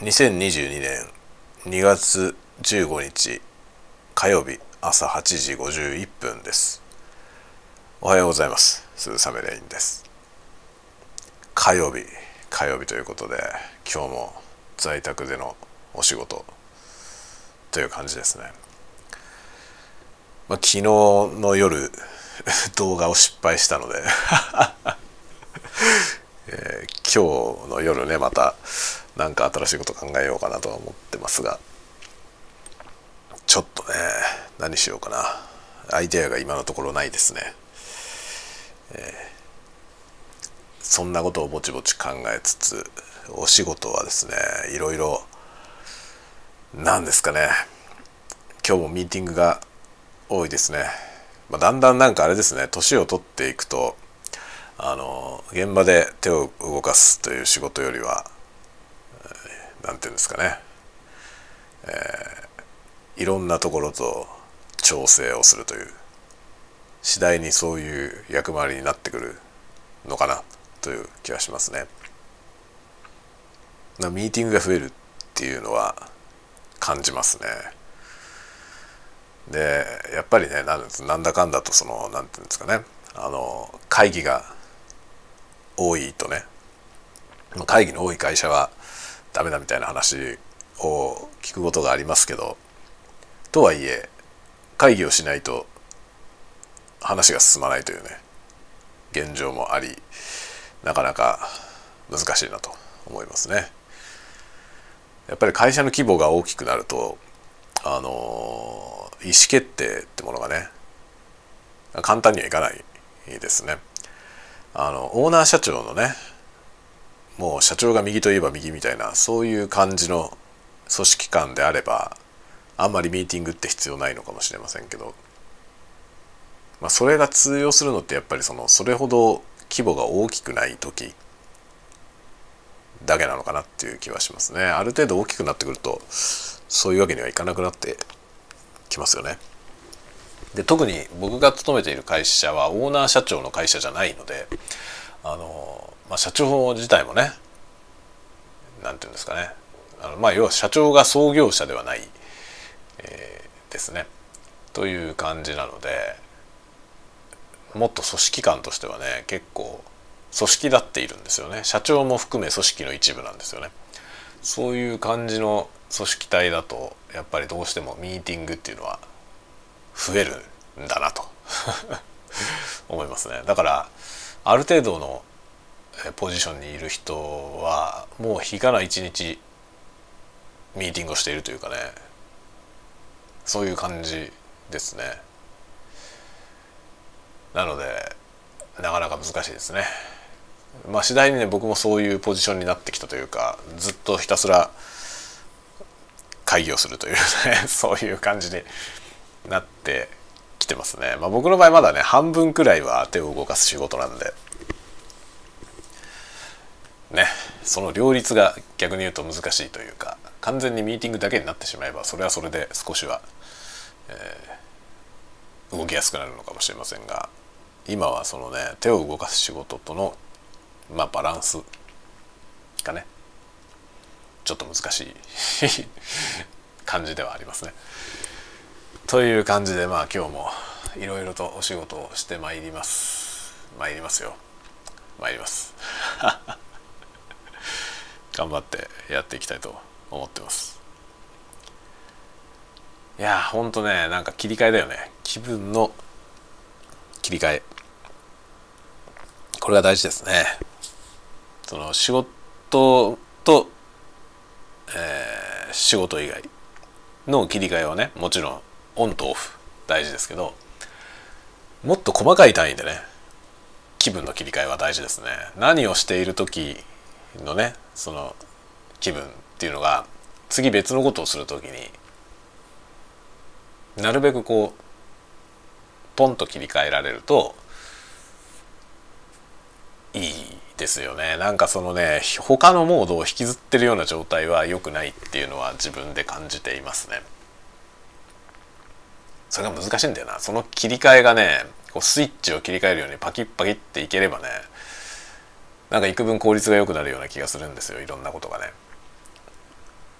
2022年2月15日火曜日朝8時51分です。おはようございます。鈴雨レインです。火曜日火曜日ということで今日も在宅でのお仕事という感じですね、まあ、昨日の夜 動画を失敗したので えー、今日の夜ねまた何か新しいこと考えようかなとは思ってますがちょっとね何しようかな。アイデアが今のところないですね、えー、そんなことをぼちぼち考えつつお仕事はですねいろいろ何ですかね。今日もミーティングが多いですね、まあ、だんだんなんかあれですね。年を取っていくとあの現場で手を動かすという仕事よりは何て言うんですかね、えー、いろんなところと調整をするという次第にそういう役回りになってくるのかなという気がしますね。ミーティングが増えるっていうのは感じますね。でやっぱりねなんだかんだとその何て言うんですかねあの会議が多いとね会議の多い会社はダメだみたいな話を聞くことがありますけどとはいえ会議をしないと話が進まないというね現状もありなかなか難しいなと思いますね。やっぱり会社の規模が大きくなるとあの意思決定ってものがね簡単にはいかないですね。あのオーナー社長のねもう社長が右といえば右みたいなそういう感じの組織感であればあんまりミーティングって必要ないのかもしれませんけど、まあ、それが通用するのってやっぱりそのそれほど規模が大きくない時だけなのかなっていう気はしますねある程度大きくなってくるとそういうわけにはいかなくなってきますよね。で特に僕が勤めている会社はオーナー社長の会社じゃないのであの、まあ、社長自体もね何て言うんですかね。あのまあ要は社長が創業者ではない、えー、ですね。という感じなのでもっと組織感としてはね結構組織だっているんですよね。社長も含め組織の一部なんですよね。そういう感じの組織体だとやっぱりどうしてもミーティングっていうのは増えるんだなと。思いますね。だからある程度のポジションにいる人はもう日から一日ミーティングをしているというかね。そういう感じですね。なのでなかなか難しいですね。まあ次第にね僕もそういうポジションになってきたというかずっとひたすら会議をするというね そういう感じでなってきてますね。まあ、僕の場合まだね半分くらいは手を動かす仕事なんでねその両立が逆に言うと難しいというか完全にミーティングだけになってしまえばそれはそれで少しは、えー、動きやすくなるのかもしれませんが今はそのね手を動かす仕事とのまあバランスがねちょっと難しい 感じではありますね。という感じでまあ今日もいろいろとお仕事をしてまいります。参りますよ。参ります。頑張ってやっていきたいと思ってます。いやほんとねなんか切り替えだよね。気分の切り替え。これが大事ですね。その仕事と、えー、仕事以外の切り替えはねもちろんオンとオフ大事ですけどもっと細かい単位でね気分の切り替えは大事ですね何をしている時のねその気分っていうのが次別のことをする時になるべくこうポンと切り替えられるといいですよねなんかそのね他のモードを引きずってるような状態は良くないっていうのは自分で感じていますね。それが難しいんだよな。その切り替えがねこうスイッチを切り替えるようにパキッパキッっていければねなんか幾分効率が良くなるような気がするんですよ。いろんなことがね。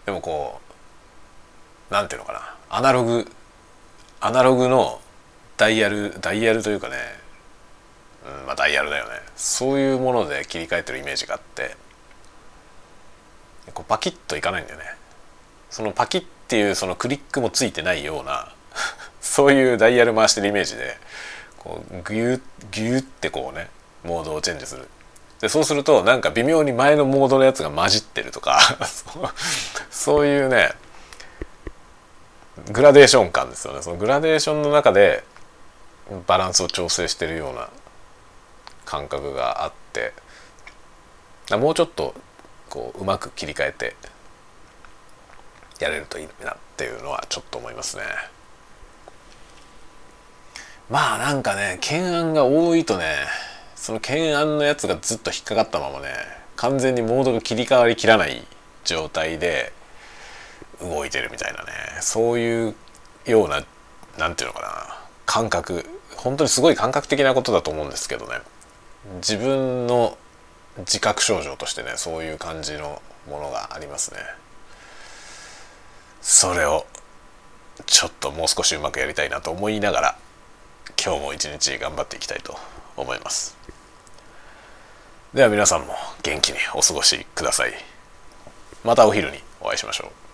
でもこうなんていうのかな。アナログアナログのダイヤルダイヤルというかね、うん、まあダイヤルだよね。そういうもので切り替えてるイメージがあってこうパキッといかないんだよね。そのパキッっていうそのクリックもついてないようなそういうダイヤル回してるイメージでこうギュッギュッってこうねモードをチェンジするでそうするとなんか微妙に前のモードのやつが混じってるとか そういうねグラデーション感ですよねそのグラデーションの中でバランスを調整してるような感覚があってもうちょっとこううまく切り替えてやれるといいなっていうのはちょっと思いますね。まあなんかね懸案が多いとねその懸案のやつがずっと引っかかったままね完全にモードが切り替わりきらない状態で動いてるみたいなねそういうような何て言うのかな感覚。本当にすごい感覚的なことだと思うんですけどね。自分の自覚症状としてねそういう感じのものがありますね。それをちょっともう少しうまくやりたいなと思いながら今日も一日頑張っていきたいと思います。では皆さんも元気にお過ごしください。またお昼にお会いしましょう。